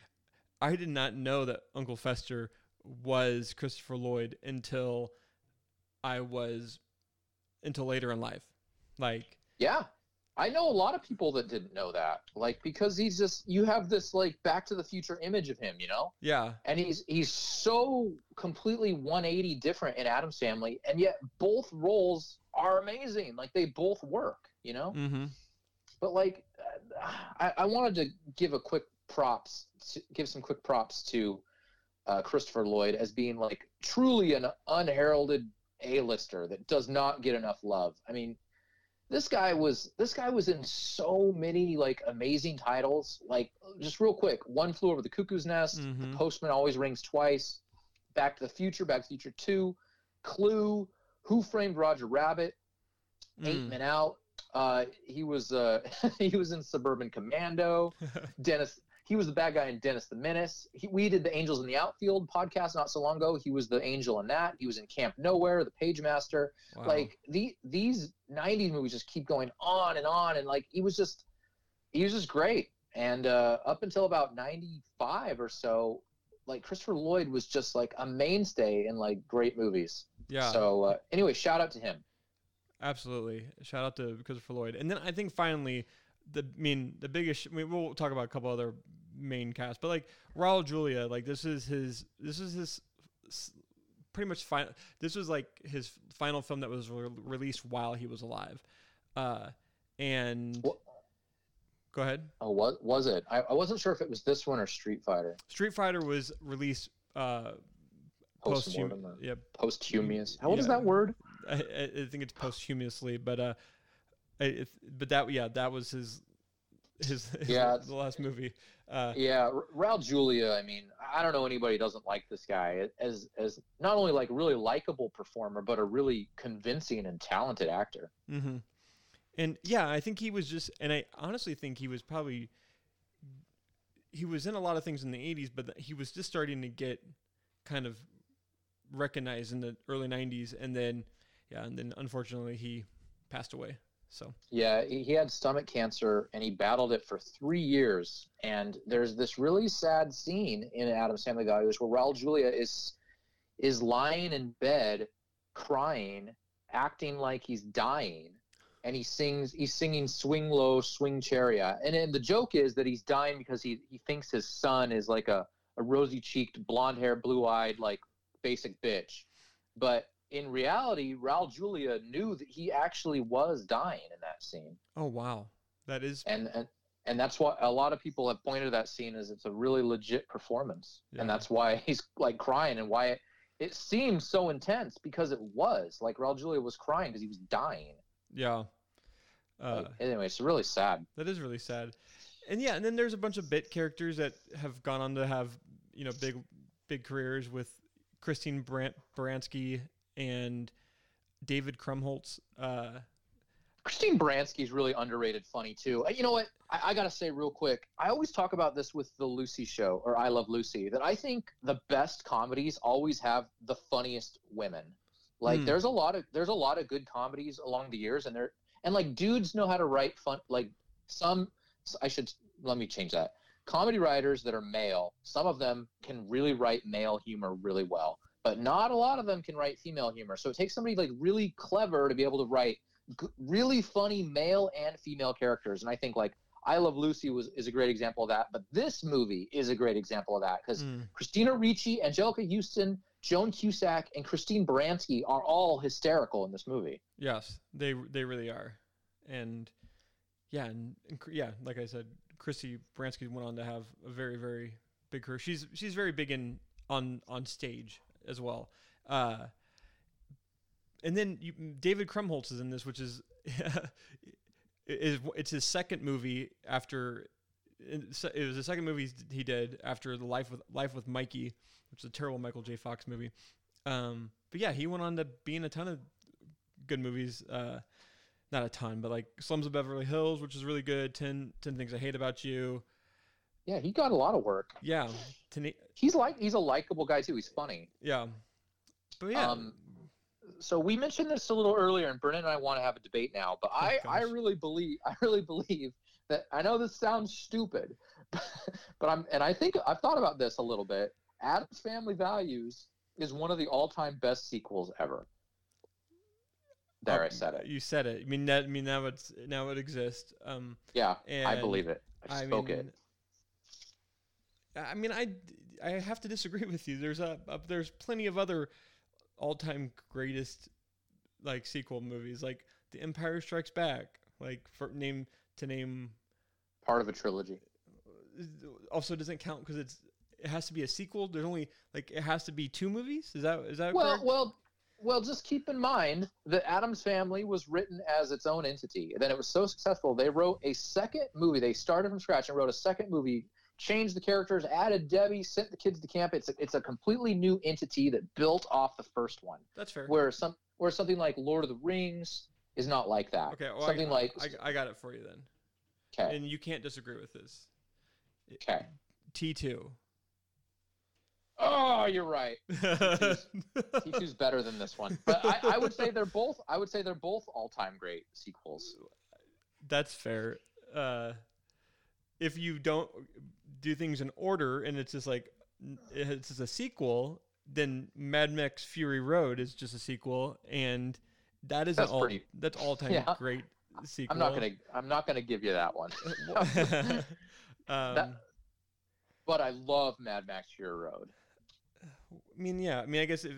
I did not know that Uncle Fester was Christopher Lloyd until I was until later in life. Like yeah, I know a lot of people that didn't know that. Like because he's just you have this like Back to the Future image of him, you know, yeah, and he's he's so completely 180 different in Addams Family, and yet both roles are amazing. Like they both work, you know. mm-hmm. but like I, I wanted to give a quick props to, give some quick props to uh, christopher lloyd as being like truly an unheralded a-lister that does not get enough love i mean this guy was this guy was in so many like amazing titles like just real quick one flew over the cuckoo's nest Mhm. the postman always rings twice back to the future back to the future 2 clue who framed roger rabbit Eight Mm. Men Out. Uh, he was uh, he was in Suburban Commando. Dennis. He was the bad guy in Dennis the Menace. He, we did the Angels in the Outfield podcast not so long ago. He was the angel in that. He was in Camp Nowhere, the Pagemaster. Wow. Like the these '90s movies just keep going on and on, and like he was just he was just great. And uh, up until about '95 or so, like Christopher Lloyd was just like a mainstay in like great movies. yeah. So uh, anyway, shout out to him. Absolutely. Shout out to Christopher Lloyd. And then I think finally, the I mean the biggest. I mean, we'll talk about a couple other main cast, but like Raul Julia, like this is his. This is his. s- Pretty much final. This was like his final film that was re- released while he was alive, uh, and Wha- go ahead. Oh, what was it? I, I wasn't sure if it was this one or Street Fighter. Street Fighter was released uh, posthum. Yeah, posthumous. How what is Yeah. that word? I, I I think it's posthumously, but uh, I, if, but that yeah, that was his his, his Yeah, the last movie. Uh, Yeah, Raul Julia. I mean, I don't know anybody who doesn't like this guy as as not only like really likable performer, but a really convincing and talented actor. hmm And yeah, I think he was just, and I honestly think he was probably he was in a lot of things in the 80s, but he was just starting to get kind of recognized in the early 90s. And then, yeah, and then unfortunately he passed away. So, Yeah, he had stomach cancer and he battled it for three years. And there's this really sad scene in Addams Family Values where Raul Julia is is lying in bed, crying, acting like he's dying, and he sings. He's singing "Swing Low, Swing Chariot," and then the joke is that he's dying because he he thinks his son is like a a rosy cheeked, blonde hair, blue eyed, like basic bitch, but in reality, Raul Julia knew that he actually was dying in that scene, oh, wow. That is, and and and that's what a lot of people have pointed to that scene as it's a really legit performance, Yeah. and that's why he's like crying and why it, it seems so intense because it was like Raul Julia was crying because he was dying. yeah. Uh, Like, anyway, it's really sad. That is really sad. And yeah, and then there's a bunch of bit characters that have gone on to have, you know, big big careers with Christine Brant Baranski and David Krumholtz. Uh, Christine Baranski's really underrated funny too. Uh, You know what? I, I got to say real quick. I always talk about this with the Lucy show or I Love Lucy that I think the best comedies always have the funniest women. Like Hmm. there's a lot of there's a lot of good comedies along the years and they're and like dudes know how to write fun like some I should let me change that. Comedy writers that are male, some of them can really write male humor really well, but not a lot of them can write female humor. So it takes somebody like really clever to be able to write g- really funny male and female characters. And I think like I Love Lucy was is a great example of that. But this movie is a great example of that because mm, Christina Ricci, Anjelica Huston, Joan Cusack, and Christine Baranski are all hysterical in this movie. yes, they they really are. And yeah, and, and yeah, like I said, Chrissy Baranski went on to have a very very big career. She's she's very big in on on stage as well. Uh, and then you, David Krumholtz is in this, which is is it's his second movie after it was the second movie he did after the life with life with Mikey, which is a terrible Michael J. Fox movie. Um, but yeah, he went on to be in a ton of good movies. Uh, not a ton, but like Slums of Beverly Hills, which is really good. 10, 10 Things I Hate About You. Yeah, he got a lot of work. Yeah, Tena- He's like he's a likable guy too. He's funny. yeah, but yeah, Um, so we mentioned this a little earlier, and Brennan and I want to have a debate now. But I, I gosh. really believe, I really believe that I know this sounds stupid, but I'm, and I think I've thought about this a little bit. Addams Family Values is one of the all-time best sequels ever. There, I said it. You said it. I mean that. I mean now it's now it exists. Um, Yeah, I believe it. I, I spoke mean, it. I mean, I I have to disagree with you. There's a, a there's plenty of other all-time greatest like sequel movies, like The Empire Strikes Back, like for name to name. Part of a trilogy. Uh, also doesn't count because it's it has to be a sequel. There's only like it has to be two movies. Is that is that Well, correct? well, well. Just keep in mind that Addams Family was written as its own entity. And then it was so successful, they wrote a second movie. They started from scratch and wrote a second movie, changed the characters, added Debbie, sent the kids to camp. It's a, it's a completely new entity that built off the first one. That's fair. Where some where something like Lord of the Rings is not like that. Okay, well, something I, like I, I got it for you then, okay, and you can't disagree with this. okay. T two. Oh, you're right. T2's better than this one, but I, I would say they're both. I would say they're both all-time great sequels. That's fair. Uh, if you don't do things in order and it's just like it's just a sequel, then Mad Max Fury Road is just a sequel, and that is That's all. pretty- That's all time Yeah. great sequel. I'm not gonna. I'm not gonna give you that one. um, but I love Mad Max Fury Road. I mean, yeah. I mean, I guess if,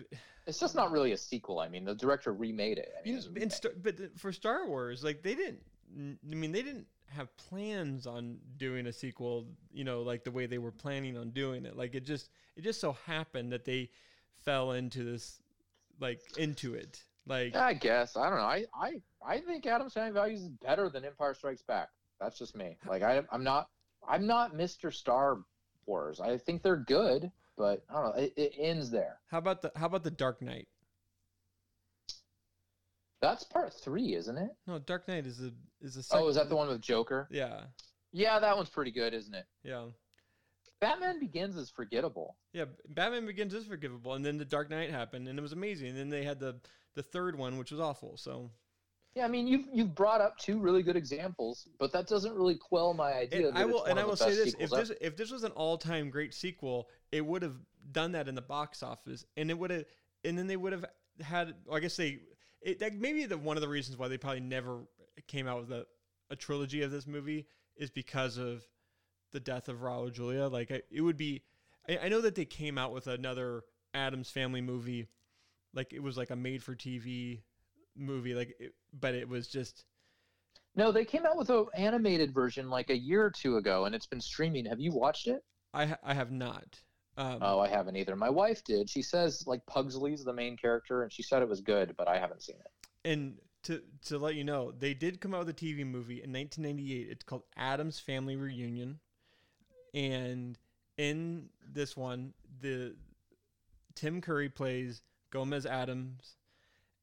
It's just not really a sequel. I mean, the director remade it. I mean, know, it's a in. Star, but for Star Wars, like they didn't. I mean, they didn't have plans on doing a sequel. You know, like the way they were planning on doing it. Like it just, it just so happened that they fell into this, like into it. Like I guess I don't know. I I I think Addams Family Values is better than Empire Strikes Back. That's just me. Like I I'm not I'm not Mr. Star Wars. I think they're good, but I don't know. It, it ends there. how about the how about the Dark Knight? That's part three, isn't it? No, Dark Knight is a is a. Second, Oh, is that the one with Joker? Yeah, Yeah, that one's pretty good, isn't it? yeah. Batman Begins is forgettable. Yeah, Batman Begins is forgivable, and then The Dark Knight happened, and it was amazing. And then they had the the third one, which was awful. So Yeah, I mean you've you've brought up two really good examples, but that doesn't really quell my idea. and that I will and I will say this: if this ever. if this was an all time great sequel, it would have done that in the box office, and it would have, and then they would have had. Well, I guess they it that maybe the one of the reasons why they probably never came out with a, a trilogy of this movie is because of the death of Raul Julia. Like I, it would be, I, I know that they came out with another Addams Family movie, like it was like a made for TV movie, like, it, but it was just. No, they came out with an animated version like a year or two ago, and it's been streaming. Have you watched it? I ha- I have not. Um, Oh, I haven't either. My wife did. She says like Pugsley's the main character, and she said it was good, but I haven't seen it. and to to let you know, they did come out with a TV movie in 1998. It's called Addams Family Reunion, and in this one, the Tim Curry plays Gomez Addams,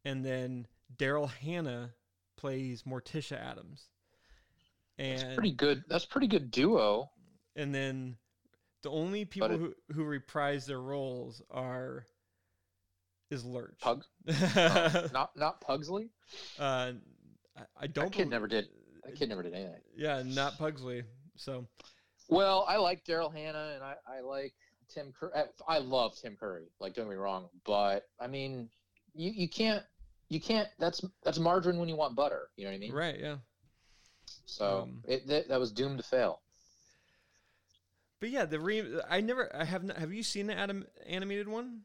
and then Daryl Hannah plays Morticia Addams, It's and pretty good. That's pretty good duo. and then the only people it- who who reprise their roles are is Lurch. Pug, oh, not not Pugsley. uh, I, I don't. That kid never did. That kid never did anything. Yeah, not Pugsley. So Well, I like Daryl Hannah, and I, I like Tim Curry. I love Tim Curry. Like, don't get me wrong, but I mean, you, you can't you can't. That's that's margarine when you want butter. You know what I mean? right, yeah. So Um, it that, that was doomed to fail. But yeah, the re I never I have not, have you seen the Adam animated one?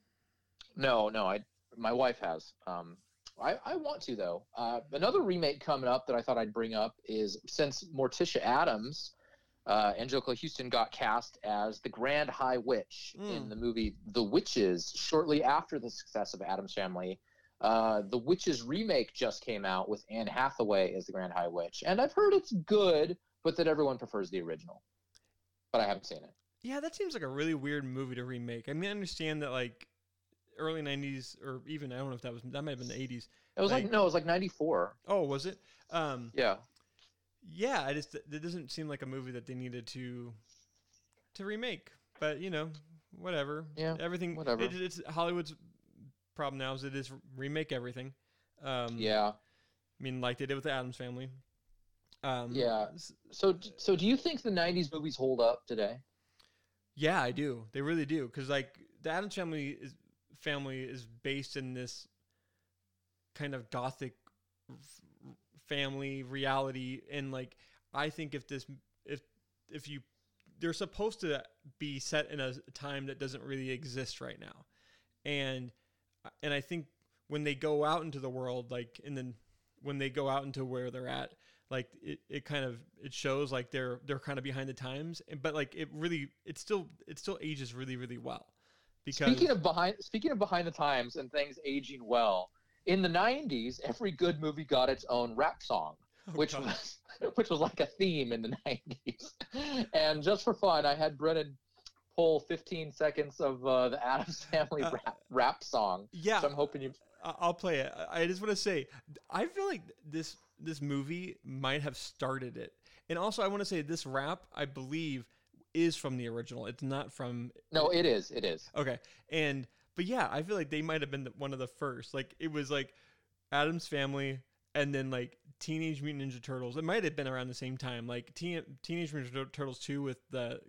No, no, I my wife has. Um, I, I want to though. Uh, another remake coming up that I thought I'd bring up is since Morticia Addams, uh, Anjelica Huston got cast as the Grand High Witch in Mm. the movie The Witches shortly after the success of Addams Family. Uh, the Witches remake just came out with Anne Hathaway as the Grand High Witch, and I've heard it's good, but that everyone prefers the original. But I haven't seen it. Yeah, that seems like a really weird movie to remake. I mean, I understand that like early '90s or even I don't know if that was that might have been the '80s. It was like, Like- no, it was like '94. Oh, was it? Um, Yeah. yeah, I just it doesn't seem like a movie that they needed to to remake. But you know, whatever. Yeah, everything. whatever. It, it's Hollywood's problem now is it is remake everything. Um, Yeah. I mean, like they did with the Addams Family. Um, Yeah. So, so do you think the '90s movies hold up today? Yeah, I do. They really do. Because like the Addams Family is family is based in this kind of gothic family reality, and like I think if this if if you they're supposed to be set in a time that doesn't really exist right now, and and I think when they go out into the world, like and then when they go out into where they're at, like it, it kind of it shows like they're they're kind of behind the times and- but like it really it still it still ages really really well because Speaking of behind, speaking of behind the times and things aging well, in the '90s, every good movie got its own rap song, which Oh, God. was which was like a theme in the '90s. And just for fun, I had Brennan pull 15 seconds of uh, the Addams Family Uh, rap, rap song. yeah So I'm hoping you. I'll play it. I I just want to say, I feel like this this movie might have started it, and also I want to say this rap I believe is from the original. It's not from No, it is. It is. Okay, and but yeah, I feel like they might have been the, one of the first. Like it was like Addams Family, and then like Teenage Mutant Ninja Turtles. It might have been around the same time. Like Teen, Teenage Mutant Turtles two with the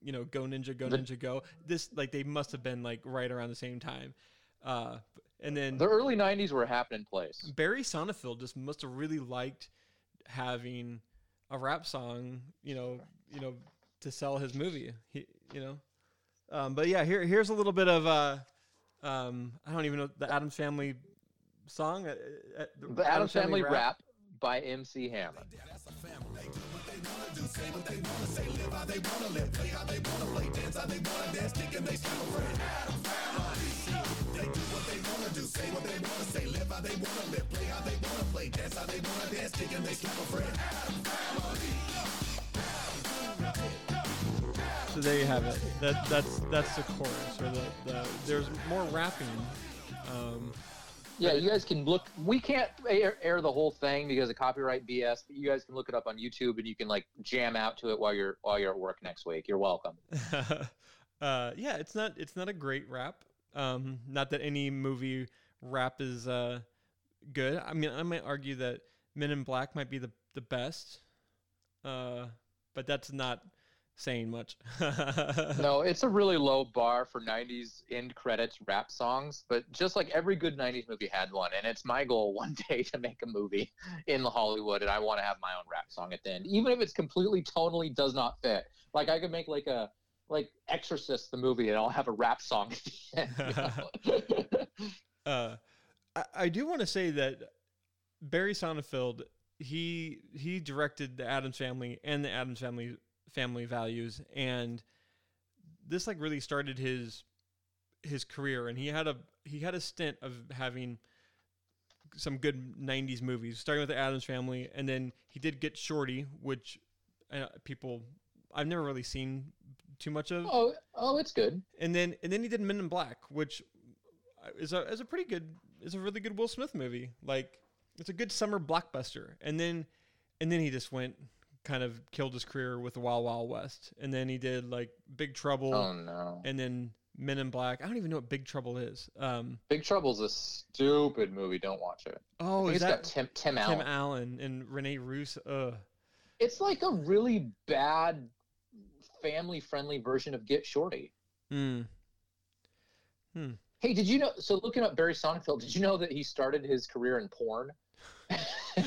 you know Go Ninja Go Ninja Go. This like they must have been like right around the same time. Uh, and then The early '90s were a happening place. Barry Sonnenfeld just must have really liked having a rap song, you know, you know, to sell his movie. He, you know, um, but yeah, here here's a little bit of uh, um, I don't even know the Addams Family song. Uh, uh, The Addams Family rap by MC Hammer. So there you have it. That that's that's the chorus or the, the there's more rapping. Um, Yeah, you guys can look. We can't air, air the whole thing because of copyright BS, but you guys can look it up on YouTube and you can like jam out to it while you're while you're at work next week. You're welcome. uh, yeah, it's not it's not a great rap. Um, not that any movie rap is uh, good. I mean, I might argue that Men in Black might be the the best, uh, but that's not saying much. No, it's a really low bar for 90s end credits rap songs, but just like every good 90s movie had one. And it's my goal one day to make a movie in Hollywood, and I want to have my own rap song at the end, even if it's completely tonally does not fit. Like I could make like a like Exorcist the movie, and I'll have a rap song at the end. uh, I, I do want to say that Barry Sonnenfeld he he directed the Addams Family and the Addams Family Family Values, and this like really started his his career. And he had a he had a stint of having some good '90s movies, starting with the Addams Family, and then he did Get Shorty, which uh, people I've never really seen too much of oh, oh, it's good. and then and then he did Men in Black, which is a is a pretty good is a really good Will Smith movie. Like it's a good summer blockbuster. And then and then he just went kind of killed his career with the Wild Wild West. And then he did like Big Trouble Oh no, and then Men in Black. I don't even know what Big Trouble is. Um Big Trouble's a stupid movie. Don't watch it. oh, is it's that got Tim Tim Tim Allen. Allen and Renee Russo? Ugh. It's like a really bad family friendly version of Get Shorty. Hmm. Hmm. Hey, did you know? So looking up Barry Sonnenfeld, did you know that he started his career in porn?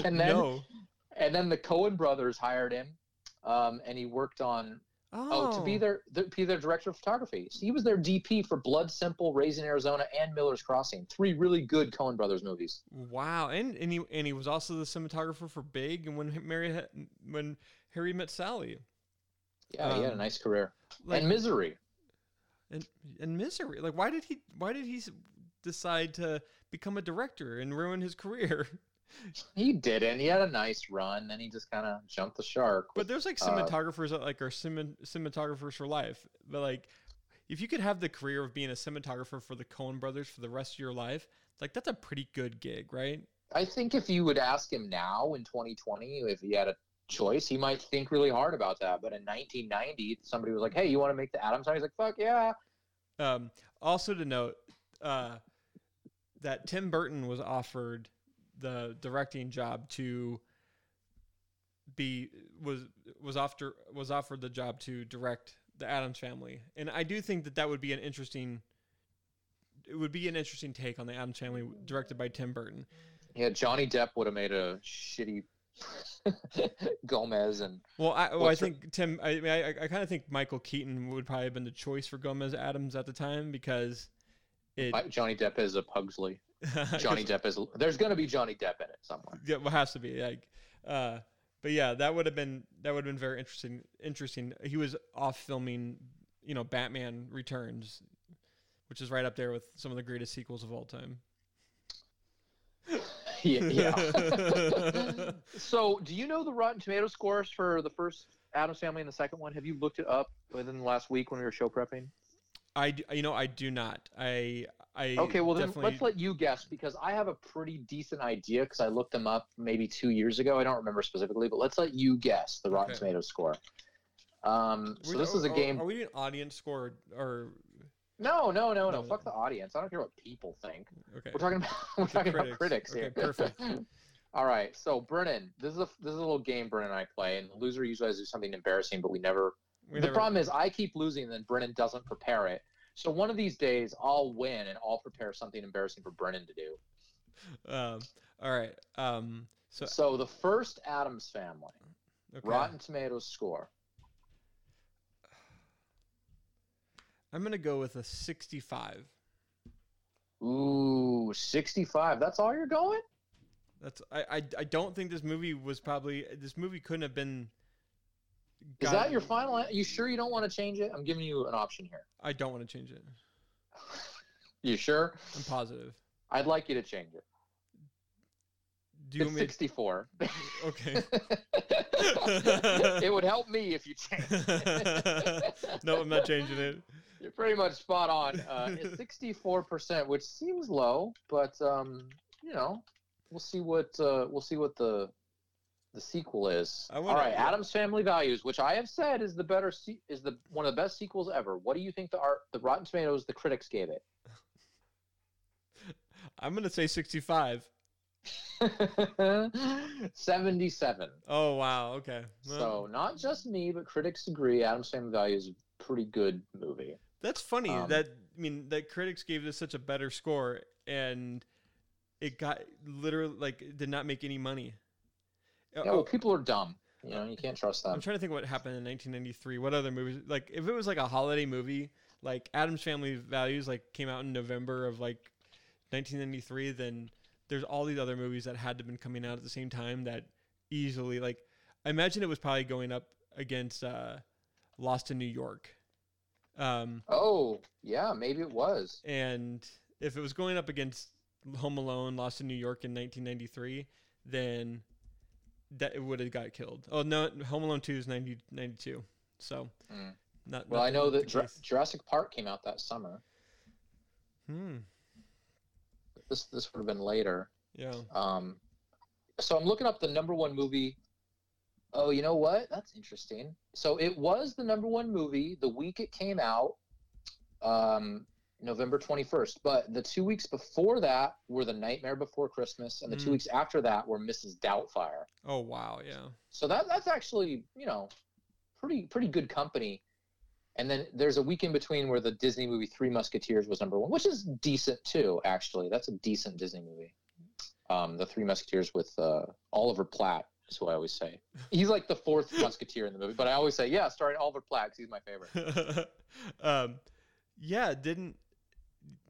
and then no. and then the Coen brothers hired him, um, and he worked on oh, to be their, their be their director of photography. So he was their DP for Blood Simple, Raising Arizona, and Miller's Crossing. Three really good Coen brothers movies. Wow, and and he and he was also the cinematographer for Big and when Mary when Harry met Sally Yeah, he had a Um, nice career. like and Misery. and and Misery. Like, why did he why did he decide to become a director and ruin his career? He didn't. He had a nice run, then he just kind of jumped the shark. but with- there's like uh, cinematographers that like are cinem- cinematographers for life. But like, if you could have the career of being a cinematographer for the Coen Brothers for the rest of your life, like that's a pretty good gig, right? I think if you would ask him now in 2020 if he had a choice, he might think really hard about that. But in 1990, somebody was like, "Hey, you want to make the Addams?" Family?" He's like, "Fuck yeah!" Um, also to note uh, that Tim Burton was offered the directing job to be was was after was offered the job to direct the Addams Family, and I do think that that would be an interesting. It would be an interesting take on the Addams Family, directed by Tim Burton. Yeah, Johnny Depp would have made a shitty Gomez, and Well, I, well, I think Tim. I, mean, I, I kind of think Michael Keaton would probably have been the choice for Gomez Addams at the time because it. Johnny Depp is a Pugsley. Johnny Depp is. There's going to be Johnny Depp in it somewhere. Yeah, well, has to be like, uh, but yeah, that would have been that would have been very interesting. Interesting. He was off filming, you know, Batman Returns, which is right up there with some of the greatest sequels of all time. yeah. yeah. so, do you know the Rotten Tomato scores for the first Addams Family and the second one? Have you looked it up within the last week when we were show prepping? I, d- you know, I do not. I, I. Okay, well then let's let you guess because I have a pretty decent idea because I looked them up maybe two years ago. I don't remember specifically, but let's let you guess the Rotten Okay. Tomatoes score. Um, so We- this is a game. Are we doing audience score or? No, no, no, no. Fuck the audience. I don't care what people think. Okay. We're talking about we're talking about critics Okay, here. perfect. All right, so Brennan, this is a this is a little game Brennan and I play, and the loser usually has to do something embarrassing, but we never. We the never- problem is I keep losing, and then Brennan doesn't prepare it. So one of these days I'll win, and I'll prepare something embarrassing for Brennan to do. Um. All right. Um. So. So the first Addams Family Okay. Rotten Tomatoes score. I'm gonna go with a 65. Ooh, 65. That's all you're going? That's I, I I don't think this movie was probably this movie couldn't have been. Is that your final? You sure you don't want to change it? I'm giving you an option here. I don't want to change it. You sure? I'm positive. I'd like you to change it. Do you It's want me? 64. Okay. it would help me if you changed it. no, I'm not changing it. You're pretty much spot on. Uh, it's 64%, which seems low, but um, you know, we'll see what uh, we'll see what the the sequel is. All right, yeah. Addams Family Values, which I have said is the better se- is the one of the best sequels ever. What do you think the art the Rotten Tomatoes the critics gave it? I'm gonna say 65. 77. Oh wow. Okay. Well, So not just me, but critics agree Addams Family Values is a pretty good movie. That's funny. Um, that I mean, that critics gave this such a better score, and it got literally like it did not make any money. Yeah, Oh, well, people are dumb. You know, you can't trust them. I'm trying to think what happened in 1993. What other movies? Like, if it was like a holiday movie, like Addams Family Values, like came out in November of like 1993, then there's all these other movies that had to been coming out at the same time that easily, like, I imagine it was probably going up against uh, Lost in New York. Um, Oh, yeah, maybe it was. and if it was going up against Home Alone, Lost in New York in 1993, then that it would have got killed. Oh no, Home Alone 2 is 90, 92. So, Mm. not. Well, not I know that case. Jurassic Park came out that summer. Hmm. This this would have been later. Yeah. Um, so I'm looking up the number one movie. Oh, you know what? That's interesting. So it was the number one movie the week it came out, um, November 21st. But the two weeks before that were The Nightmare Before Christmas, and the two Mm. weeks after that were Mrs. Doubtfire. Oh wow. Yeah. So that that's actually you know pretty pretty good company. And then there's a week in between where the Disney movie Three Musketeers was number one, which is decent too. Actually, that's a decent Disney movie. Um, the Three Musketeers with uh, Oliver Platt is what I always say. He's like the fourth Musketeer in the movie, but I always say yeah, starring Oliver Platt he's my favorite. um, yeah. Didn't.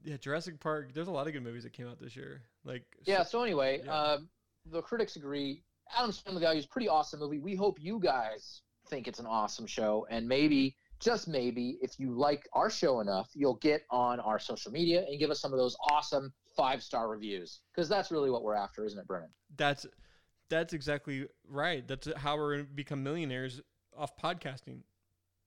Yeah, Jurassic Park. There's a lot of good movies that came out this year. Like. Yeah. So anyway, Yeah. um, the critics agree. Addams Family Values is a pretty awesome movie. We hope you guys think it's an awesome show, and maybe, just maybe, if you like our show enough, you'll get on our social media and give us some of those awesome five star reviews because that's really what we're after, isn't it, Brennan? That's that's exactly right. That's how we're gonna become millionaires off podcasting.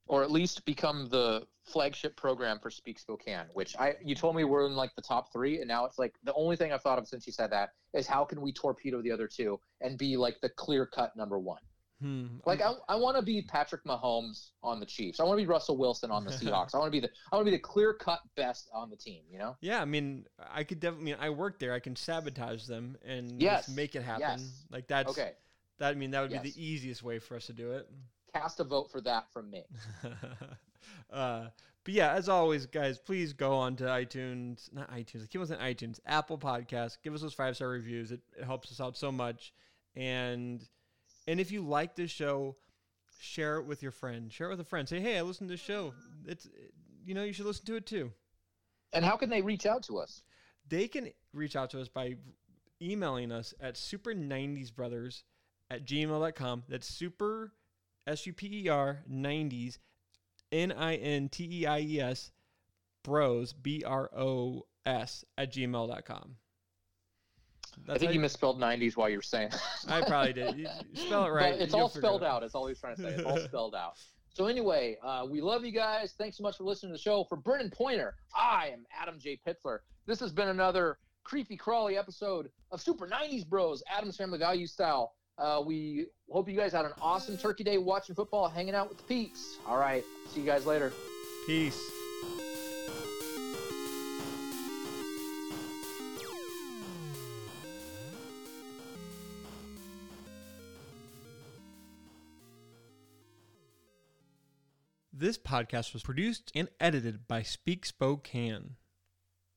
Or at least become the flagship program for Speak Spokane, which I you told me we're in like the top three, and now it's like the only thing I've thought of since you said that is how can we torpedo the other two and be like the clear cut number one. Hmm. Like I, I want to be Patrick Mahomes on the Chiefs. I want to be Russell Wilson on the Seahawks. I want to be the I want to be the clear cut best on the team. You know? Yeah, I mean, I could definitely. I, mean, I work there. I can sabotage them and Yes, just make it happen. yes. Like that's Okay. that. I mean, that would be the easiest way for us to do it. Cast a vote for that from me. uh, but yeah, as always, guys, please go on to iTunes, not iTunes. I keep on saying iTunes, Apple Podcasts. Give us those five star reviews. It, it helps us out so much. And and if you like this show, share it with your friend. Share it with a friend. Say, hey, I listened to this show. It's you know you should listen to it too. And how can they reach out to us? they can reach out to us by emailing us at super90sbrothers at gmail.com. That's super, S U P E R, 90s, N I N T E I E S, bros, B R O S, at gmail.com. I think you misspelled '90s while you were saying. I probably did. You- spell it right. But it's all it spelled out. That's all he's trying to say. It's all spelled out. So anyway, uh, we love you guys. Thanks so much for listening to the show. For Brennan Pointer, I am Adam J. Pittsler. This has been another creepy crawly episode of Super 90s Bros, Addams Family Value style. Uh, we hope you guys had an awesome Turkey Day watching football, hanging out with the peeps. All right, see you guys later. Peace. This podcast was produced and edited by Speak Spokane.